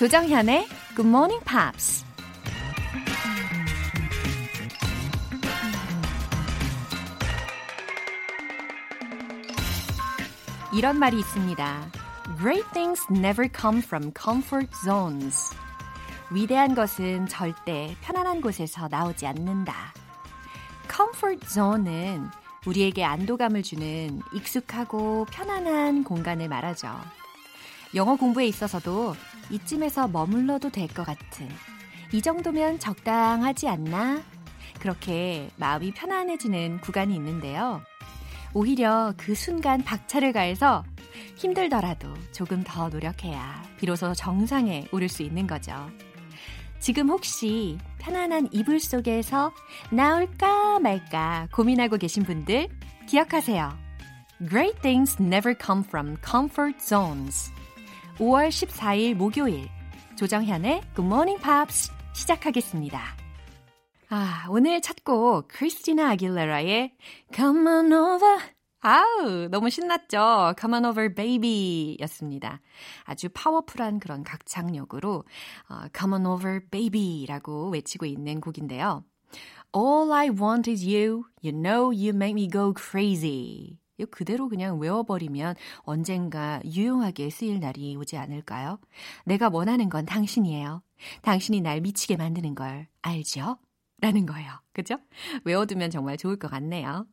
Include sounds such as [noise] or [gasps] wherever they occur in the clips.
조정현의 Good Morning Pops. 이런 말이 있습니다. Great things never come from comfort zones. 위대한 것은 절대 편안한 곳에서 나오지 않는다. comfort zone은 우리에게 안도감을 주는 익숙하고 편안한 공간을 말하죠. 영어 공부에 있어서도 이쯤에서 머물러도 될 것 같은 이 정도면 적당하지 않나? 그렇게 마음이 편안해지는 구간이 있는데요. 오히려 그 순간 박차를 가해서 힘들더라도 조금 더 노력해야 비로소 정상에 오를 수 있는 거죠. 지금 혹시 편안한 이불 속에서 나올까 말까 고민하고 계신 분들 기억하세요. Great things never come from comfort zones. 5월 14일 목요일 조정현의 Good Morning Pops 시작하겠습니다. 아, 오늘 첫 곡 크리스티나 아길레라의 Come on over 아우, 너무 신났죠? Come on over baby 였습니다. 아주 파워풀한 그런 각창력으로 어, Come on over baby라고 외치고 있는 곡인데요. All I want is you. You know you make me go crazy. 이 그대로 그냥 외워버리면 언젠가 유용하게 쓰일 날이 오지 않을까요? 내가 원하는 건 당신이에요. 당신이 날 미치게 만드는 걸 알죠? 라는 거예요. 그죠? 외워두면 정말 좋을 것 같네요.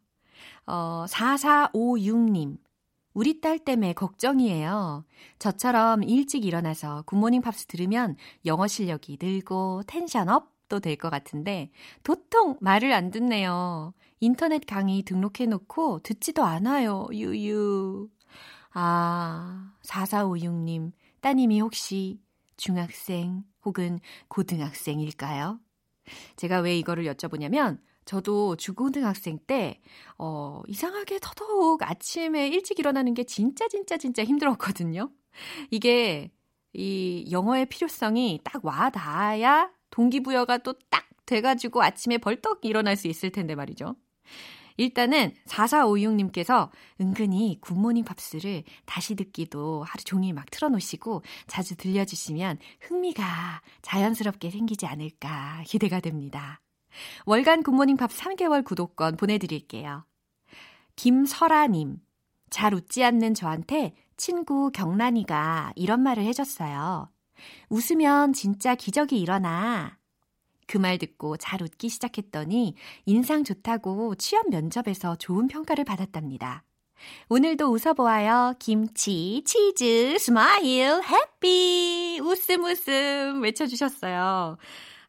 어, 4456님. 우리 딸 때문에 걱정이에요. 저처럼 일찍 일어나서 굿모닝 팝스 들으면 영어 실력이 늘고 텐션 업도 될것 같은데 도통 말을 안 듣네요. 인터넷 강의 등록해 놓고 듣지도 않아요. 유유. 아, 4456님. 따님이 혹시 중학생 혹은 고등학생일까요? 제가 왜 이거를 여쭤보냐면 저도 중고등학생 때, 어, 이상하게 더더욱 아침에 일찍 일어나는 게 진짜, 진짜, 진짜 힘들었거든요. 이게, 이 영어의 필요성이 딱 와 닿아야 동기부여가 또 딱 돼가지고 아침에 벌떡 일어날 수 있을 텐데 말이죠. 일단은 4456님께서 은근히 굿모닝 팝스를 다시 듣기도 하루 종일 막 틀어놓으시고 자주 들려주시면 흥미가 자연스럽게 생기지 않을까 기대가 됩니다. 월간 굿모닝 팝스 3개월 구독권 보내드릴게요. 김설아님, 잘 웃지 않는 저한테 친구 경란이가 이런 말을 해줬어요. 웃으면 진짜 기적이 일어나. 그 말 듣고 잘 웃기 시작했더니 인상 좋다고 취업 면접에서 좋은 평가를 받았답니다. 오늘도 웃어보아요. 김치, 치즈, smile, happy, 웃음 웃음 외쳐주셨어요.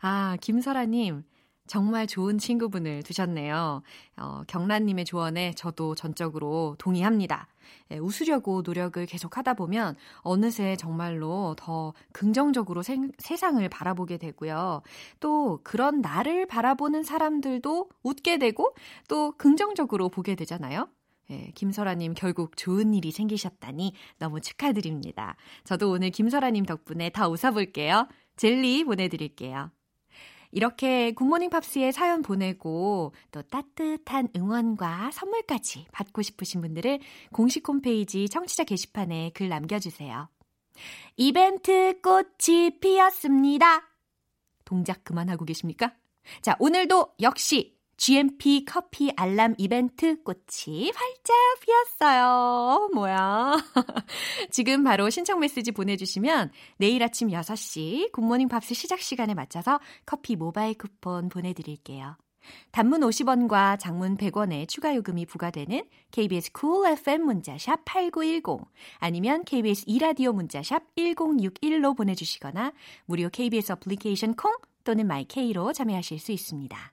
아, 김설아님. 정말 좋은 친구분을 두셨네요. 어, 경란님의 조언에 저도 전적으로 동의합니다. 예, 웃으려고 노력을 계속 하다 보면 어느새 정말로 더 긍정적으로 생, 세상을 바라보게 되고요. 또 그런 나를 바라보는 사람들도 웃게 되고 또 긍정적으로 보게 되잖아요. 예, 김설아님 결국 좋은 일이 생기셨다니 너무 축하드립니다. 저도 오늘 김설아님 덕분에 다 웃어볼게요. 젤리 보내드릴게요. 이렇게 굿모닝 팝스에 사연 보내고 또 따뜻한 응원과 선물까지 받고 싶으신 분들은 공식 홈페이지 청취자 게시판에 글 남겨주세요. 이벤트 꽃이 피었습니다. 동작 그만하고 계십니까? 자, 오늘도 역시 GMP 커피 알람 이벤트 꽃이 활짝 피었어요. 뭐야. [laughs] 지금 바로 신청 메시지 보내주시면 내일 아침 6시 굿모닝 팝스 시작 시간에 맞춰서 커피 모바일 쿠폰 보내드릴게요. 단문 50원과 장문 100원의 추가 요금이 부과되는 KBS cool FM 문자샵 8910 아니면 KBS 이라디오 문자샵 1061로 보내주시거나 무료 KBS 어플리케이션 콩 또는 my K로 참여하실 수 있습니다.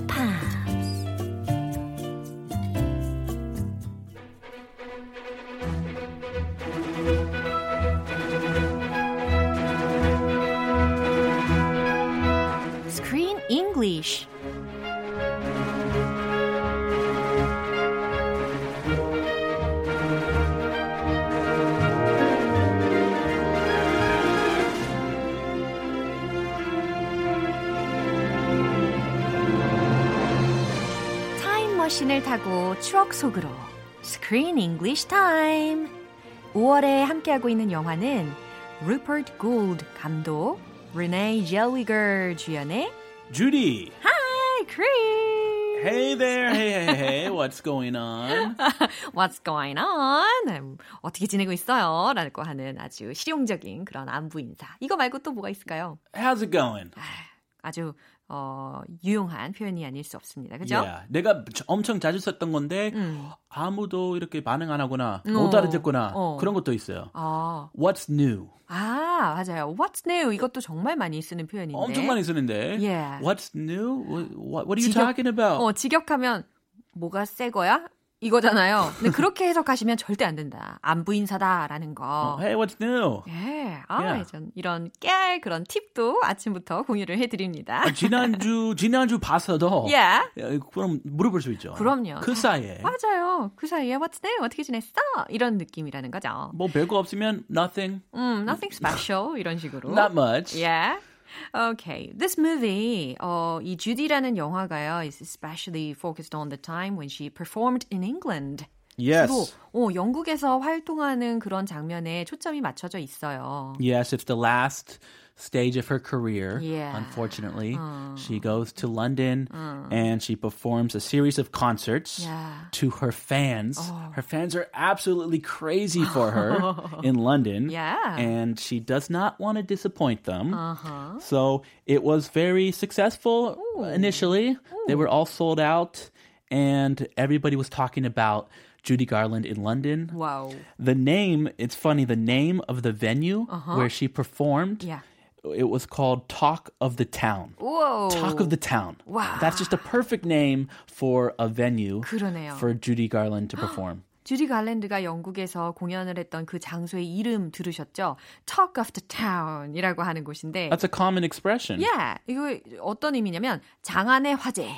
English. 타임머신을 타고 추억 속으로 Screen English Time. 5월에 함께하고 있는 영화는 루퍼트 골드 감독, 르네 젤리거 주연의 Judy. Hi, Chris. Hey there. Hey, hey, hey. What's going on? What's going on? 어떻게 지내고 있어요? 라고 하는 아주 실용적인 그런 안부 인사. 이거 말고 또 뭐가 있을까요? How's it going? 아주 어, 유용한 표현이 아닐 수 없습니다. 그죠? Yeah. 내가 엄청 자주 썼던 건데 음. 아무도 이렇게 반응 안 하거나 어. 못 알아듣거나 어. 그런 것도 있어요. 아, What's new? 아, 맞아요. What's new? 이것도 정말 많이 쓰는 표현인데. 엄청 많이 쓰는데. Yeah. What's new? What, what, are you 직역- talking about? 어, 직역하면 뭐가 새 거야? 이거잖아요. 근데 그렇게 해석하시면 절대 안 된다. 안부 인사다라는 거. Hey, what's new? 예, 아, Yeah. 전 이런 깨알 그런 팁도 아침부터 공유를 해드립니다. 아, 지난주 지난주 봤어도 예, 야, 그럼 물어볼 수 있죠. 그럼요. 그 사이에 맞아요. 그 사이에 What's new? 어떻게 지냈어? 이런 느낌이라는 거죠. 뭐 별거 없으면 nothing, 음, nothing special 이런 식으로. not much. Yeah. Okay. This movie, 어, 이 Judy라는 영화가요, is especially focused on the time when she performed in England. Yes. 어, 영국에서 활동하는 그런 장면에 초점이 맞춰져 있어요. Yes, it's the last stage of her career. Yeah. Unfortunately, she goes to London and she performs a series of concerts Yeah. to her fans. Her fans are absolutely crazy for her [laughs] in London. Yeah. And she does not want to disappoint them. Uh-huh. So it was very successful initially. They were all sold out and everybody was talking about Judy Garland in London. Wow. The name, it's funny, the name of the venue where she performed, Yeah it was called Talk of the Town. Whoa. Talk of the Town. Wow. That's just a perfect name for a venue 그러네요. for Judy Garland to perform. [gasps] 주디 갈랜드가 영국에서 공연을 했던 그 장소의 이름 들으셨죠? Talk of the Town이라고 하는 곳인데 That's a common expression. Yeah, 이거 어떤 의미냐면 장안의 화제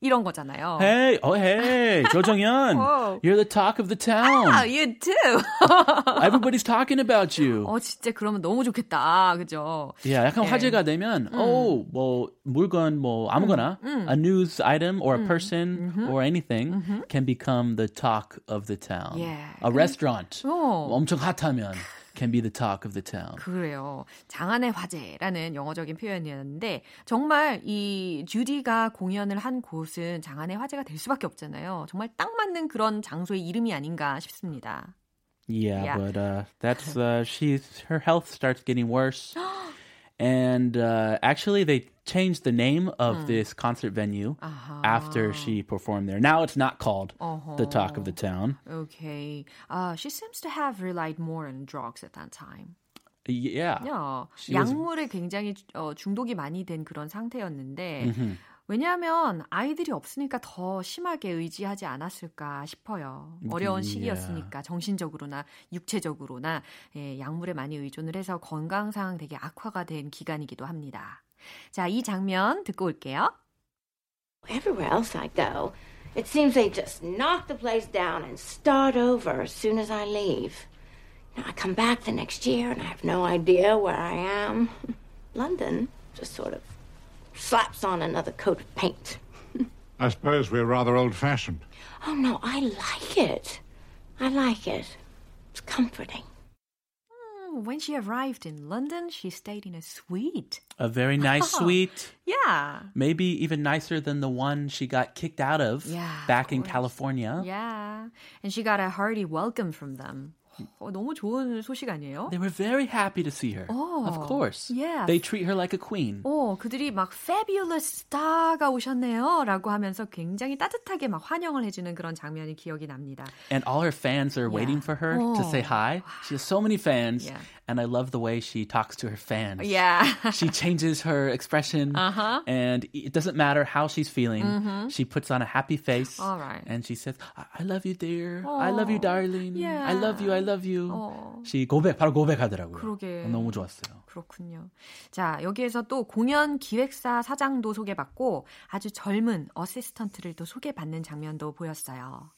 이런 거잖아요. Hey, oh hey, 조정현, Whoa. you're the talk of the town. Ah, you too. Everybody's talking about you. 어 진짜 그러면 너무 좋겠다. 그죠? Yeah, 약간 예. 화제가 되면 oh, 뭐 물건 뭐 아무거나 a news item or a person or anything can become the talk of the town. Yeah. A restaurant 어. 엄청 핫하면 can be the talk of the town. 그래요. 장안의 화제라는 영어적인 표현이었는데 정말 이 주디가 공연을 한 곳은 장안의 화제가 될 수밖에 없잖아요. 정말 딱 맞는 그런 장소의 이름이 아닌가 싶습니다. Yeah, Yeah. but uh, that's uh, she's her health starts getting worse. And uh, actually, they changed the name of this concert venue after she performed there. Now it's not called the Talk of the Town. Okay. Uh, she seems to have relied more on drugs at that time. Yeah. 야, She was- 약물에 굉장히 어, 중독이 많이 된 그런 상태였는데 왜냐하면 아이들이 없으니까 더 심하게 의지하지 않았을까 싶어요. 어려운. 시기였으니까 정신적으로나 육체적으로나 예, 약물에 많이 의존을 해서 건강상 되게 악화가 된 기간이기도 합니다. 자, 이 장면 듣고 올게요. Everywhere else I go, it seems they just knock the place down and start over as soon as I leave. Now, I come back the next year and I have no idea where I am. London just sort of slaps on another coat of paint. I suppose we're rather old fashioned. Oh no, I like it. I like it. It's comforting. Oh, when she arrived in London, she stayed in a suite. A very [laughs] nice suite. Yeah. Maybe even nicer than the one she got kicked out of Yeah, back of in. California. Yeah. And she got a hearty welcome from them. 어, 너무 좋은 소식 아니에요? They were very happy to see her. Oh, of course. yeah. They treat her like a queen. 어, 그들이 막 fabulous star가 오셨네요. 라고 하면서 굉장히 따뜻하게 막 환영을 해주는 그런 장면이 기억이 납니다. And all her fans are waiting for her to say Oh. hi. She has so many fans. Yeah. And I love the way she talks to her fans. Yeah. [laughs] she changes her expression. Uh-huh. And it doesn't matter how she's feeling. She puts on a happy face. Mm-hmm. All right. And she says, I, I love you, dear. I love you, darling. yeah. I love you, I love you. 어. She 고백, 바로 고백하더라고요. 그러게. 너무 좋았어요. 그렇군요. 자, 여기에서 또 공연 기획사 사장도 소개받고 아주 젊은 어시스턴트를 또 소개받는 장면도 보였어요.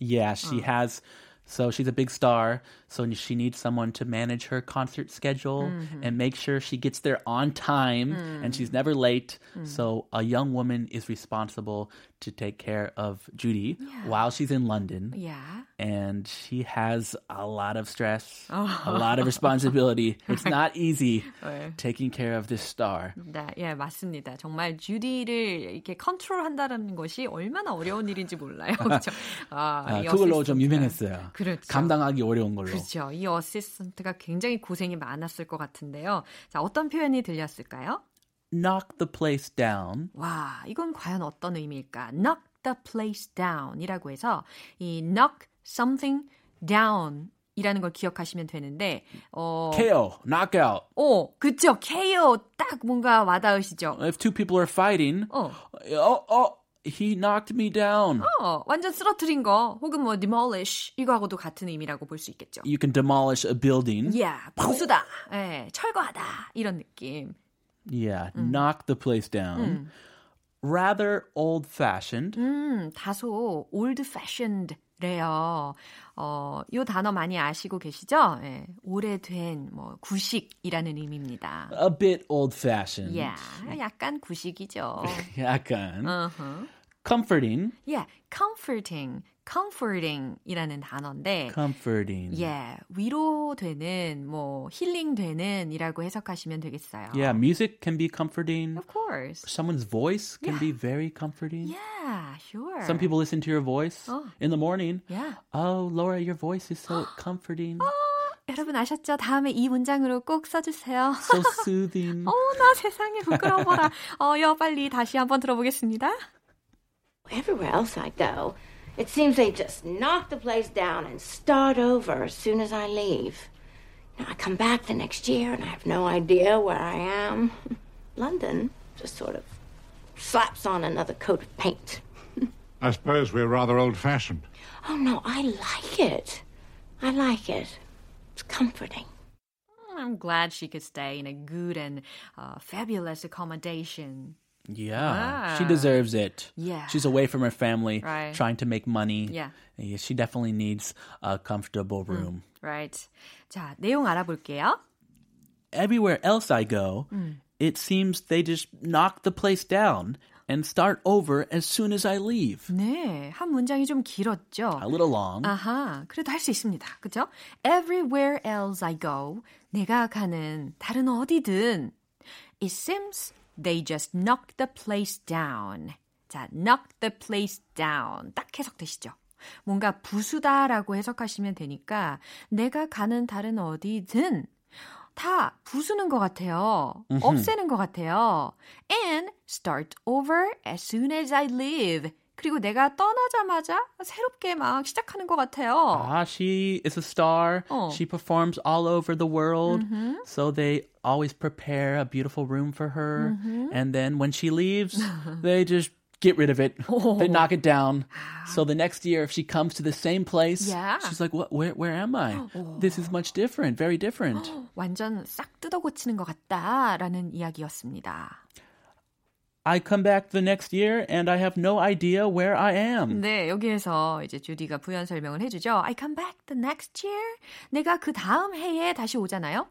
Yeah, she has So she's a big star. So she needs someone to manage her concert schedule and make sure she gets there on time and she's never late. So a young woman is responsible to take care of Judy while she's in London. Yeah. And she has a lot of stress, a lot of responsibility. [laughs] It's not easy 네. taking care of this star. 네, 예, 맞습니다. 정말 주디를 이렇게 컨트롤한다는 것이 얼마나 어려운 일인지 몰라요. [laughs] 그렇죠? 아, 아, 이 그걸로 좀 어시스턴트가. 유명했어요. 그렇죠. 감당하기 어려운 걸로. 그렇죠. 이 어시스턴트가 굉장히 고생이 많았을 것 같은데요. 자, 어떤 표현이 들렸을까요? Knock the place down. 와, 이건 과연 어떤 의미일까? knock the place down 이라고 해서 이 knock something down 이라는 걸 기억하시면 되는데 어, KO, knockout. 어, 그쵸. KO 딱 뭔가 와닿으시죠? If two people are fighting, 어, oh, oh, he knocked me down. 어, 완전 쓰러뜨린 거 혹은 뭐 demolish 이거하고도 같은 의미라고 볼 수 있겠죠. You can demolish a building. yeah, 부수다. 예, 철거하다. 이런 느낌. Yeah, knock the place down. Rather old fashioned. 음, 다소 old fashioned래요. 어, 요 단어 많이 아시고 계시죠? 예, 오래된 뭐 구식이라는 의미입니다. A bit old fashioned. Yeah, 약간 구식이죠. 약간. uh-huh. Comforting. Yeah, comforting, comforting이라는 단어인데 Comforting. 예, 위로되는 뭐 힐링되는이라고 해석하시면 되겠어요. Yeah, music can be comforting. Of course. Someone's voice can be very comforting. Yeah, sure. Some people listen to your voice Oh. in the morning. Yeah. Oh, Laura, your voice is so comforting, 여러분 아셨죠? 다음에 이 문장으로 꼭 써주세요. so soothing. 어나 세상에 부끄러워라. 어여 빨리 다시 한번 들어보겠습니다. Everywhere else I go, it seems they just knock the place down and start over as soon as I leave. Now, I come back the next year and I have no idea where I am. [laughs] London just sort of slaps on another coat of paint. I suppose we're rather old fashioned. Oh, no, I like it. I like it. It's comforting. I'm glad she could stay in a good and uh, fabulous accommodation. Yeah, she Ah. deserves it. Yeah. She's away from her family, Right. trying to make money. Yeah. Yeah, she definitely needs a comfortable room. Right. 자, 내용 알아볼게요. Everywhere else I go, it seems they just knock the place down and start over as soon as I leave. 네, 한 문장이 좀 길었죠. A little long. 아하, 그래도 할 수 있습니다. 그죠? Everywhere else I go, 내가 가는 다른 어디든 It seems they just knock the place down. 자, knock the place down. 딱 해석되시죠? 뭔가 부수다라고 해석하시면 되니까 내가 가는 다른 어디든 다 부수는 것 같아요. 없애는 것 같아요. And start over as soon as I leave. 그리고 내가 떠나자마자 새롭게 막 시작하는 것 같아요. Ah, she is a star. Oh. She performs all over the world. So they always prepare a beautiful room for her. And then when she leaves, they just get rid of it. They knock it down. So the next year, if she comes to the same place, Yeah. she's like, "What? Where? Where am I? This is much different. Very different." 완전 싹 뜯어 고치는 것 같다라는 이야기였습니다. I come back the next year and I have no idea where I am. 네, 여기에서 이제 주디가 부연 설명을 해주죠. I come back the next year. 내가 그 다음 해에 다시 오잖아요.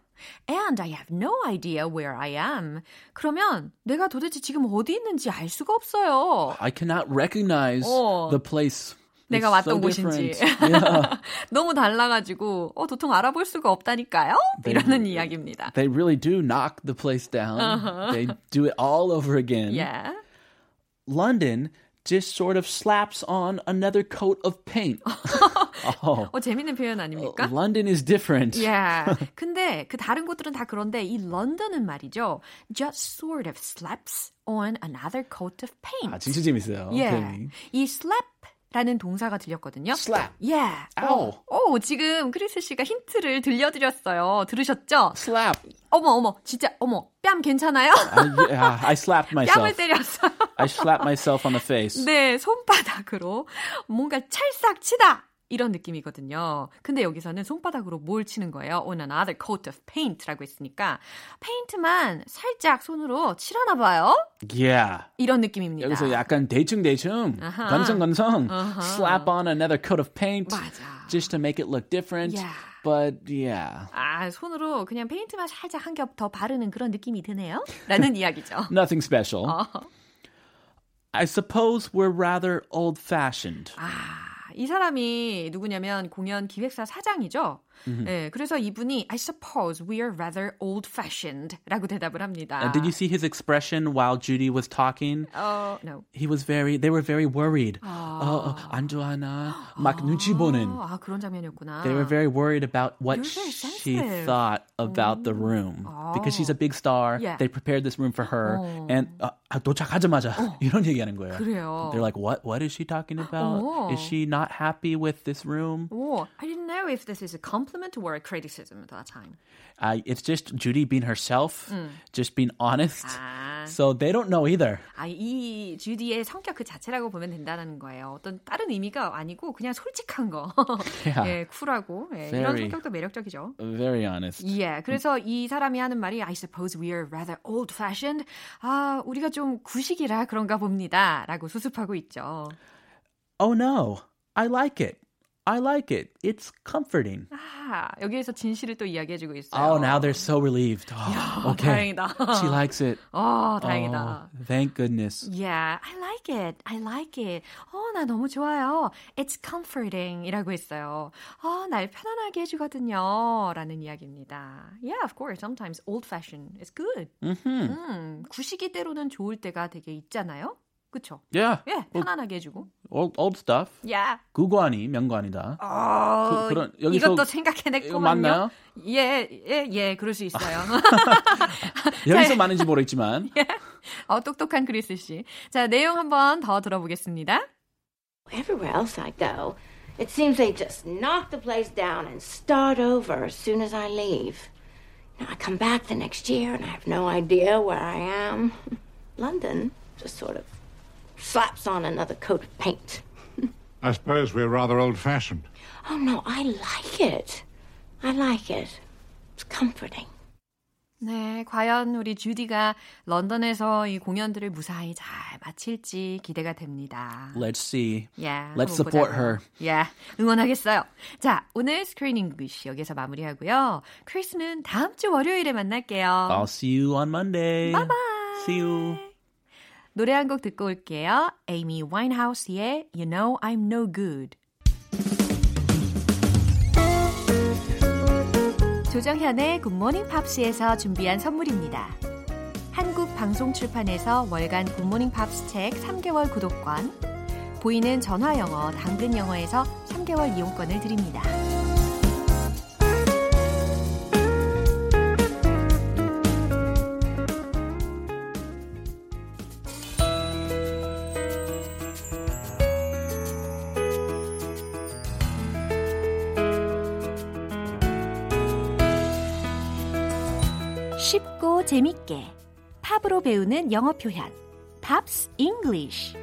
And I have no idea where I am. 그러면 내가 도대체 지금 어디 있는지 알 수가 없어요. I cannot recognize 어. the place. 내가 It's so 왔던 곳인지. Yeah. 너무 달라가지고 어, 도통 알아볼 수가 없다니까요? 이라는 이야기입니다. They really do knock the place down. They do it all over again. Yeah. London just sort of slaps on another coat of paint. oh, 어, 재밌는 표현 아닙니까? London is different. Yeah. 근데 그 다른 곳들은 다 그런데 이 런던은 말이죠. Just sort of slaps on another coat of paint. 아, 진짜 재밌어요. 예. 표현이. 이 slap 라는 동사가 들렸거든요. Slap. Yeah. Ow. 오, 지금 크리스 씨가 힌트를 들려드렸어요. 들으셨죠? Slap. 어머, 어머, 진짜, 어머, 뺨 괜찮아요? [laughs] I, yeah, I slapped 뺨을 myself. 때렸어요. I slapped myself on the face. 네, 손바닥으로 뭔가 찰싹 치다. 이런 느낌이거든요. 근데 여기서는 손바닥으로 뭘 치는 거예요? On another coat of paint라고 했으니까 페인트만 살짝 손으로 칠하나 봐요. Yeah. 이런 느낌입니다. 여기서 약간 대충 대충, 아하. 건성 건성, 아하. slap on another coat of paint 맞아. just to make it look different. Yeah. But yeah, 아, 손으로 그냥 페인트만 살짝 한 겹 더 바르는 그런 느낌이 드네요. 라는 이야기죠. nothing special. 어. I suppose we're rather old-fashioned. 아, 이 사람이 누구냐면 공연 기획사 사장이죠. 네, 그래서 이분이 I suppose we are rather old-fashioned 라고 대답을 합니다. Uh, did you see his expression while Judy was talking? 어, no. He was very, they were very worried. 어, 어, 안 좋아하나? 막 눈치 보는. 아, 그런 장면이었구나. They were very worried about what You're very she sensitive. thought about the room because she's a big star. Yeah. They prepared this room for her, 어. and uh, 아, 도착하자마자 [laughs] 이런 얘기하는 거예요. 그래요. They're like, what? What is she talking about? 어. Is she not happy with this room? Oh, I didn't know if this is a compliment or a criticism at that time. Uh, it's just Judy being herself, just being honest. 아, So they don't know either. 아, 이 주디의 성격 그 자체라고 보면 된다는 거예요. 어떤 다른 의미가 아니고 그냥 솔직한 거. Yeah. 예, 쿨하고 예, 이런 Very. 성격도 매력적이죠. Very honest. 예, 그래서 이 사람이 하는 말이 I suppose we are rather old-fashioned. 아, 우리가 좀 구식이라 그런가 봅니다. 라고 수습하고 있죠. Oh no, I like it. I like it. It's comforting. 아, 여기에서 진실을 또 이야기해주고 있어요. Oh, now they're so relieved. Oh, okay. 다행이다. She likes it. 어, Oh, 다행이다. thank goodness. Yeah, I like it. I like it. 어, 나 너무 좋아요. It's comforting 이라고 했어요. 어, 날 편안하게 해주거든요. 라는 이야기입니다. Yeah, of course. Sometimes old fashioned is good. 음, 구식이 때로는 좋을 때가 되게 있잖아요. 그쵸? Yeah. 예, 편안하게 해주고. Old, old stuff. Yeah. 구관이 명관이다. 어, 그- 그런- 여기서 이것도 생각해냈구만요. 맞나요? 예, 예, 예, 그럴 수 있어요. 여기서 많은지 모르겠지만. 어, 똑똑한 크리스 씨. 자, 내용 한번 더 들어보겠습니다. Everywhere else I go, it seems they just knock the place down and start over as soon as I leave. Now, I come back the next year and I have no idea where I am. London just sort of slaps on another coat of paint. I suppose we're rather old fashioned. Oh, no, I like it. I like it. It's comforting. 네, 과연 우리 주디가 런던에서 이 공연들을 무사히 잘 마칠지 기대가 됩니다. Let's see. Yeah, Let's support her. Yeah, 응원하겠어요. 자, 오늘 스크린 잉글리시 여기서 마무리하고요. 크리스는 다음 주 월요일에 만날게요. I'll see you on Monday. Bye bye. See you. 노래 한 곡 듣고 올게요. 에이미 와인하우스의 You Know I'm No Good. 조정현의 굿모닝 팝스에서 준비한 선물입니다. 한국 방송 출판에서 월간 굿모닝 팝스 책 3개월 구독권, 보이는 전화 영어, 당근 영어에서 3개월 이용권을 드립니다. 재밌게 팝으로 배우는 영어 표현 Pops English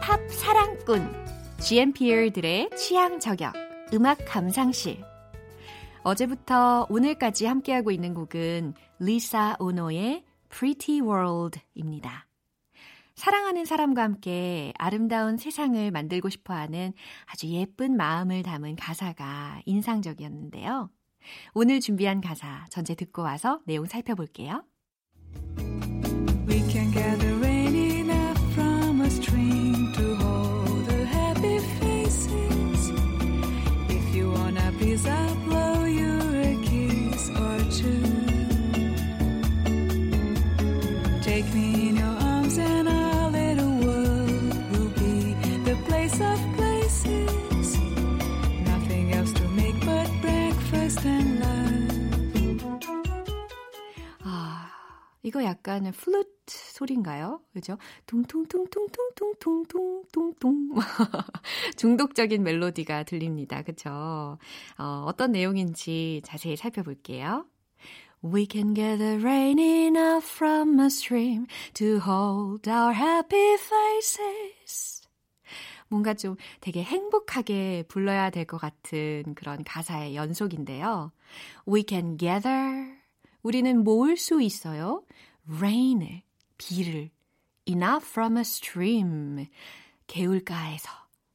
팝 사랑꾼 GMPer들의 취향 저격 음악 감상실 어제부터 오늘까지 함께하고 있는 곡은 리사 오노의 Pretty World입니다. 사랑하는 사람과 함께 아름다운 세상을 만들고 싶어 하는 아주 예쁜 마음을 담은 가사가 인상적이었는데요. 오늘 준비한 가사 전체 듣고 와서 내용 살펴볼게요. 약간 플루트 소리인가요? 그죠? 퉁퉁퉁퉁퉁퉁퉁퉁퉁퉁 [laughs] 중독적인 멜로디가 들립니다. 그죠? 어, 어떤 내용인지 자세히 살펴볼게요. We can gather rain enough from a stream to hold our happy faces. 뭔가 좀 되게 행복하게 불러야 될 것 같은 그런 가사의 연속인데요. We can gather. 우리는 모을 수 있어요. Rain을, 비를. enough from a stream. 개울가에서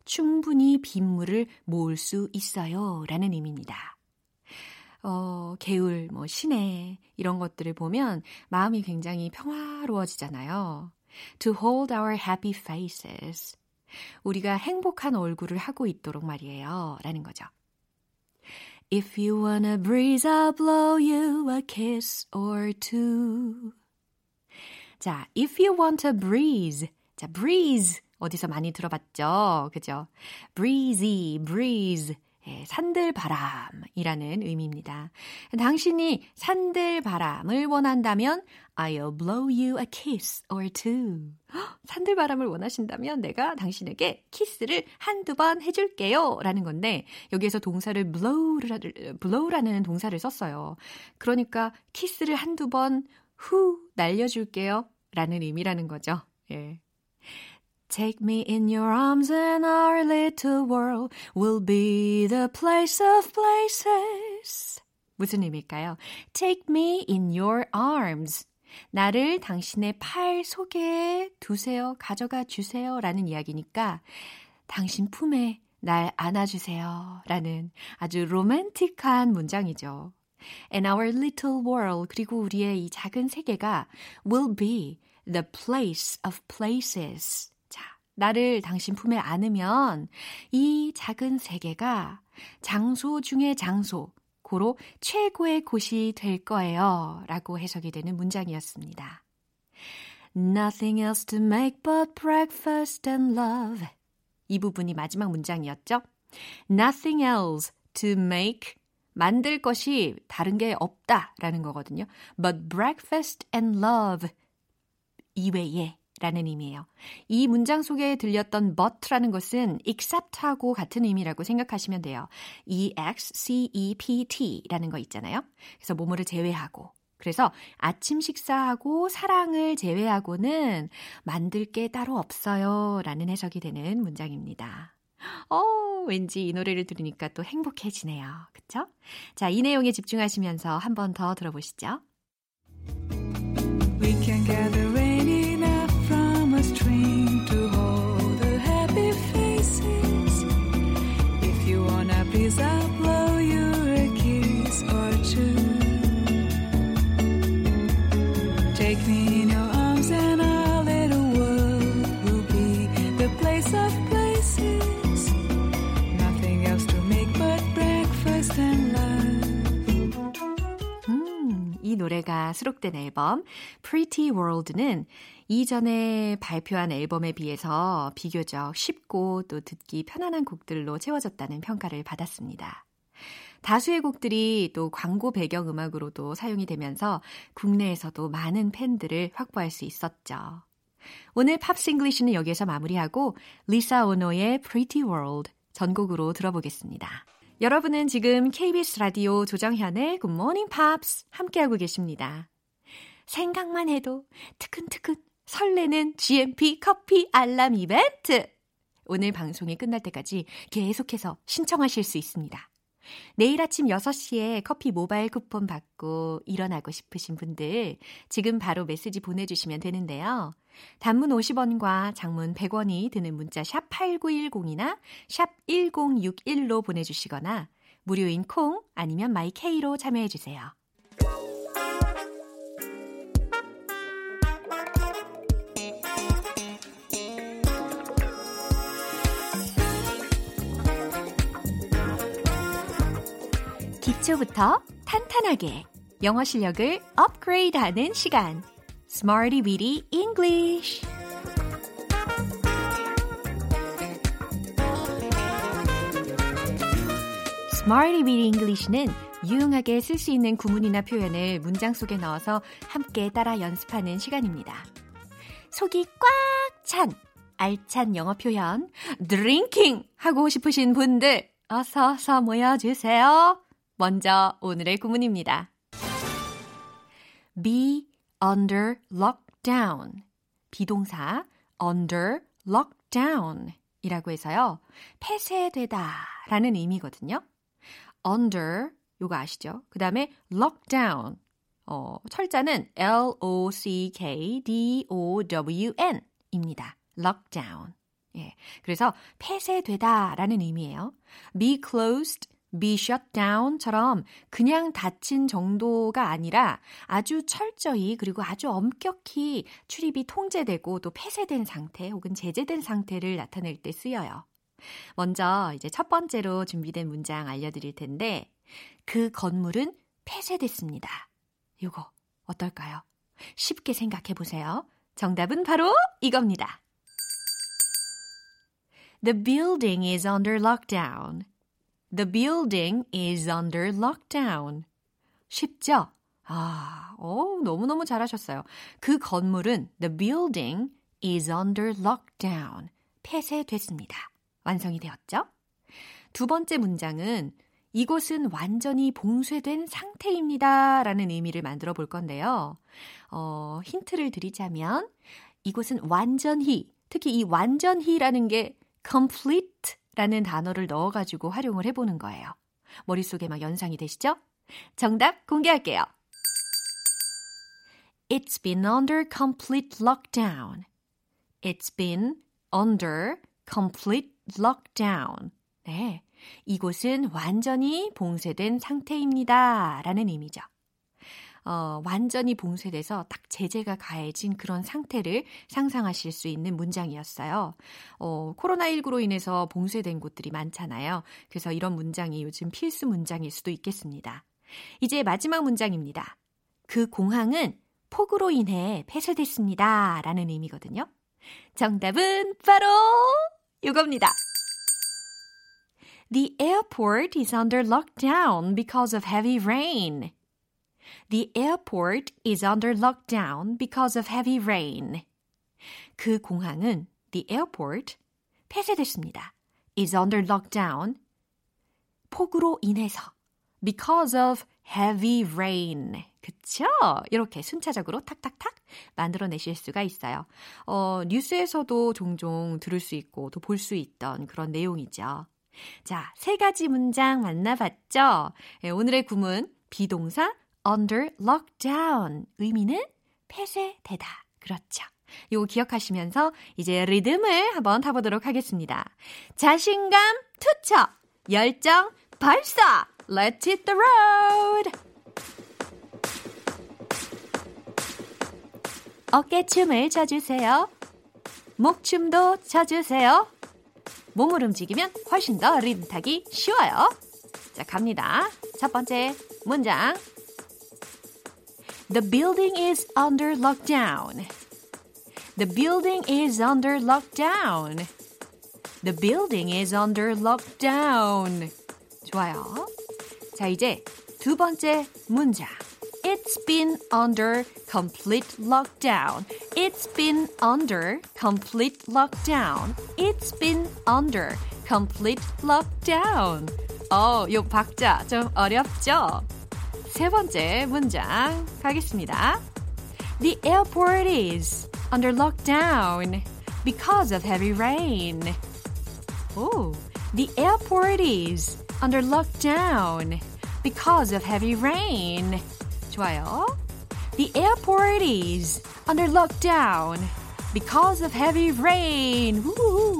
충분히 빗물을 모을 수 있어요. 라는 의미입니다. 어, 개울, 뭐, 시내, 이런 것들을 보면 마음이 굉장히 평화로워지잖아요. To hold our happy faces. 우리가 행복한 얼굴을 하고 있도록 말이에요. 라는 거죠. If you wanna breeze, I'll blow you a kiss or two. 자, if you want a breeze. 자, breeze. 어디서 많이 들어봤죠? 그죠? breezy, breeze. 예, 산들바람이라는 의미입니다. 당신이 산들바람을 원한다면 I'll blow you a kiss or two. [gasps] 산들바람을 원하신다면 내가 당신에게 키스를 한두 번 해줄게요. 라는 건데 여기에서 동사를 blow라는 동사를 썼어요. 그러니까 키스를 한두 번 후 날려줄게요. 라는 의미라는 거죠. 예. Take me in your arms and our little world will be the place of places. 무슨 의미일까요? Take me in your arms. 나를 당신의 팔 속에 두세요. 가져가 주세요. 라는 이야기니까 당신 품에 날 안아주세요. 라는 아주 로맨틱한 문장이죠. And our little world, 그리고 우리의 이 작은 세계가 will be the place of places. 나를 당신 품에 안으면 이 작은 세계가 장소 중의 장소, 고로 최고의 곳이 될 거예요. 라고 해석이 되는 문장이었습니다. Nothing else to make but breakfast and love. 이 부분이 마지막 문장이었죠. Nothing else to make 만들 것이 다른 게 없다라는 거거든요. But breakfast and love 이외에 라는 의미예요. 이 문장 속에 들렸던 but라는 것은 except하고 같은 의미라고 생각하시면 돼요. E-X-C-E-P-T라는 거 있잖아요. 그래서 뭐뭐를 제외하고. 그래서 아침 식사하고 사랑을 제외하고는 만들 게 따로 없어요. 라는 해석이 되는 문장입니다. 어, 왠지 이 노래를 들으니까 또 행복해지네요. 그쵸? 자, 이 내용에 집중하시면서 한 번 더 들어보시죠. 노래가 수록된 앨범 Pretty World는 이전에 발표한 앨범에 비해서 비교적 쉽고 또 듣기 편안한 곡들로 채워졌다는 평가를 받았습니다. 다수의 곡들이 또 광고 배경 음악으로도 사용이 되면서 국내에서도 많은 팬들을 확보할 수 있었죠. 오늘 Pops English는 여기에서 마무리하고 리사 오노의 Pretty World 전곡으로 들어보겠습니다. 여러분은 지금 KBS 라디오 조정현의 Good Morning Pops 함께하고 계십니다. 생각만 해도 트근트근 설레는 GMP 커피 알람 이벤트! 오늘 방송이 끝날 때까지 계속해서 신청하실 수 있습니다. 내일 아침 6시에 커피 모바일 쿠폰 받고 일어나고 싶으신 분들 지금 바로 메시지 보내주시면 되는데요. 단문 50원과 장문 100원이 드는 문자 샵 8910이나 샵 1061로 보내주시거나 무료인 콩 아니면 마이케이로 참여해주세요. 기초부터 탄탄하게 영어 실력을 업그레이드하는 시간 Smarty Weedy English Smarty Weedy English는 유용하게 쓸 수 있는 구문이나 표현을 문장 속에 넣어서 함께 따라 연습하는 시간입니다. 속이 꽉 찬 알찬 영어 표현 drinking 하고 싶으신 분들 어서 어서 모여주세요. 먼저 오늘의 구문입니다. be under lockdown. be동사 under lockdown 이라고 해서요. 폐쇄되다 라는 의미거든요. under 요거 아시죠? 그 다음에 lockdown 어, 철자는 L-O-C-K-D-O-W-N 입니다. lockdown. 예. 그래서 폐쇄되다 라는 의미예요. be closed, be shut down처럼 그냥 닫힌 정도가 아니라 아주 철저히 그리고 아주 엄격히 출입이 통제되고 또 폐쇄된 상태 혹은 제재된 상태를 나타낼 때 쓰여요. 먼저 이제 첫 번째로 준비된 문장 알려드릴 텐데 그 건물은 폐쇄됐습니다. 요거 어떨까요? 쉽게 생각해 보세요. 정답은 바로 이겁니다. The building is under lockdown. The building is under lockdown. 쉽죠? 아, 오, 너무너무 잘하셨어요. 그 건물은 the building is under lockdown. 폐쇄됐습니다. 완성이 되었죠? 두 번째 문장은 이곳은 완전히 봉쇄된 상태입니다. 라는 의미를 만들어 볼 건데요. 어, 힌트를 드리자면 이곳은 완전히, 특히 이 완전히라는 게 complete 라는 단어를 넣어가지고 활용을 해보는 거예요. 머릿속에 막 연상이 되시죠? 정답 공개할게요. It's been under complete lockdown. It's been under complete lockdown. 네. 이곳은 완전히 봉쇄된 상태입니다. 라는 의미죠. 어, 완전히 봉쇄돼서 딱 제재가 가해진 그런 상태를 상상하실 수 있는 문장이었어요. 어, 코로나19로 인해서 봉쇄된 곳들이 많잖아요. 그래서 이런 문장이 요즘 필수 문장일 수도 있겠습니다. 이제 마지막 문장입니다. 그 공항은 폭우로 인해 폐쇄됐습니다. 라는 의미거든요. 정답은 바로 이겁니다. The airport is under lockdown because of heavy rain. The airport is under lockdown because of heavy rain. 그 공항은 the airport 폐쇄됐습니다. is under lockdown 폭우로 인해서 because of heavy rain. 그쵸? 이렇게 순차적으로 탁탁탁 만들어내실 수가 있어요. 어, 뉴스에서도 종종 들을 수 있고 또 볼 수 있던 그런 내용이죠. 자, 세 가지 문장 만나봤죠? 예, 오늘의 구문 비동사 under lockdown 의미는 폐쇄되다. 그렇죠. 요거 기억하시면서 이제 리듬을 한번 타보도록 하겠습니다. 자신감 투척, 열정 발사, let's hit the road! 어깨춤을 춰주세요. 목춤도 춰주세요. 몸을 움직이면 훨씬 더 리듬 타기 쉬워요. 자, 갑니다. 첫 번째 문장. The building is under lockdown. The building is under lockdown. The building is under lockdown. 좋아요. 자, 이제 두 번째 문장. It's been under complete lockdown. It's been under complete lockdown. It's been under complete lockdown. 어, 요 박자 좀 어렵죠? 세 번째 문장 가겠습니다. The airport is under lockdown because of heavy rain. Oh, the airport is under lockdown because of heavy rain. 좋아요. The airport is under lockdown because of heavy rain. Woo.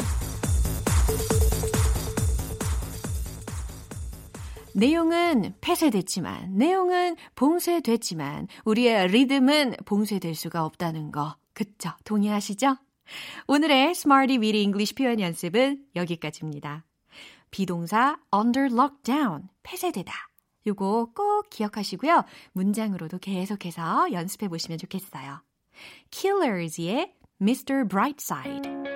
내용은 폐쇄됐지만, 내용은 봉쇄됐지만, 우리의 리듬은 봉쇄될 수가 없다는 거. 그쵸? 동의하시죠? 오늘의 Smarty Weedy English 표현 연습은 여기까지입니다. 비동사 under lockdown, 폐쇄되다. 요거 꼭 기억하시고요. 문장으로도 계속해서 연습해 보시면 좋겠어요. Killers의 Mr. Brightside.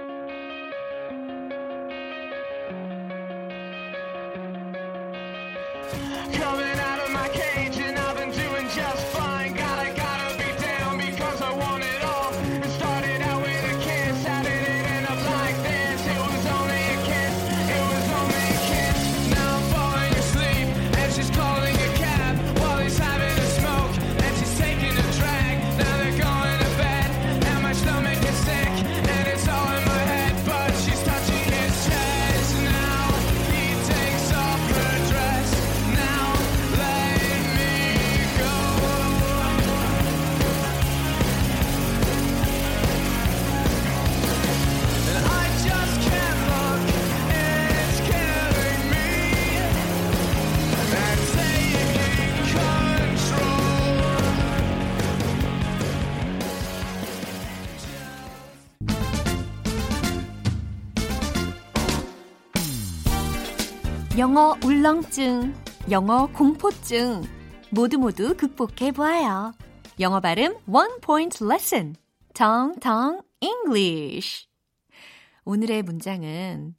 영어 울렁증, 영어 공포증 모두 모두 극복해 보아요. 영어 발음 원 포인트 레슨. 텅텅 English. 오늘의 문장은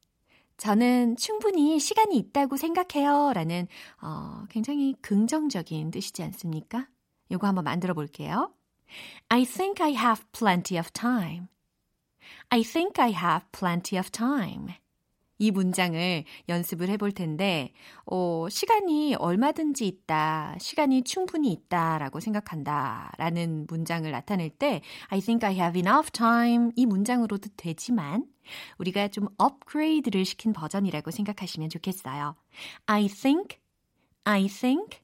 저는 충분히 시간이 있다고 생각해요. 라는 어, 굉장히 긍정적인 뜻이지 않습니까? 이거 한번 만들어 볼게요. I think I have plenty of time. I think I have plenty of time. 이 문장을 연습을 해볼 텐데, 어, 시간이 얼마든지 있다, 시간이 충분히 있다 라고 생각한다 라는 문장을 나타낼 때, I think I have enough time 이 문장으로도 되지만, 우리가 좀 업그레이드를 시킨 버전이라고 생각하시면 좋겠어요. I think, I think,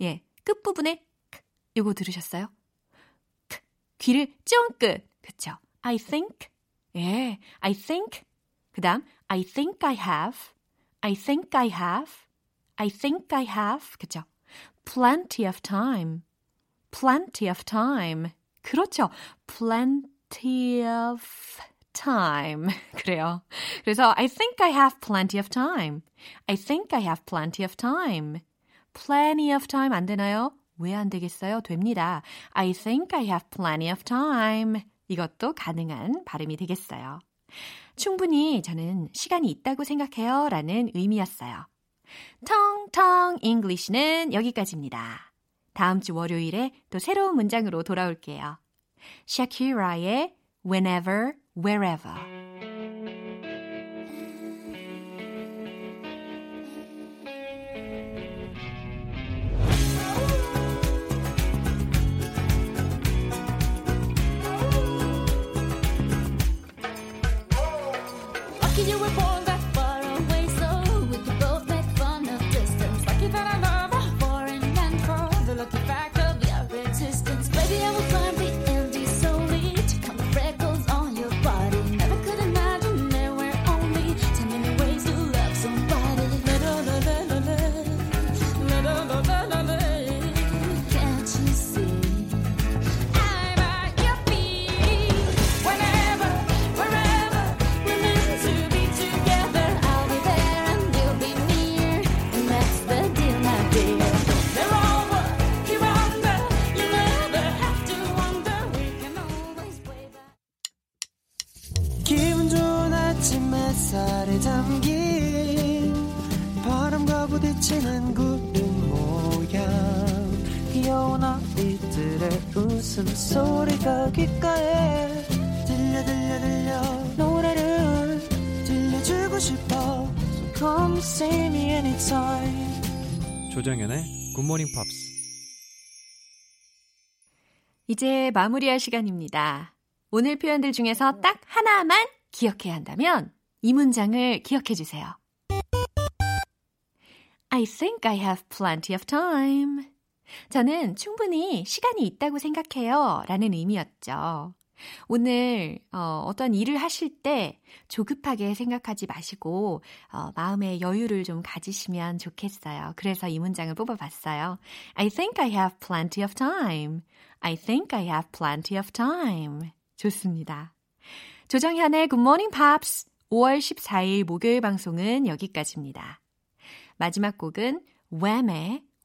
예, 끝부분에 이거 들으셨어요? 귀를 쫑긋, 그쵸? I think, 예, I think, 그 다음, I think I have, I think I have, I think I have, 그쵸? Plenty of time, plenty of time. 그렇죠. Plenty of time. [laughs] 그래요. 그래서 I think I have plenty of time. I think I have plenty of time. Plenty of time 안 되나요? 왜 안 되겠어요? 됩니다. I think I have plenty of time. 이것도 가능한 발음이 되겠어요. 충분히 저는 시간이 있다고 생각해요. 라는 의미였어요. Tongue Tongue English는 여기까지입니다. 다음 주 월요일에 또 새로운 문장으로 돌아올게요. 샤키라의 Whenever, Wherever. 웃음소리가 귓가에 들려 들려 들려 노래를 들려주고 싶어 So come see me anytime 조정연의 굿모닝 팝스 이제 마무리할 시간입니다. 오늘 표현들 중에서 딱 하나만 기억해야 한다면 이 문장을 기억해 주세요. I think I have plenty of time. 저는 충분히 시간이 있다고 생각해요. 라는 의미였죠. 오늘 어, 어떤 일을 하실 때 조급하게 생각하지 마시고 어, 마음의 여유를 좀 가지시면 좋겠어요. 그래서 이 문장을 뽑아봤어요. I think I have plenty of time. I think I have plenty of time. 좋습니다. 조정현의 Good Morning Pops 5월 14일 목요일 방송은 여기까지입니다. 마지막 곡은 Wham의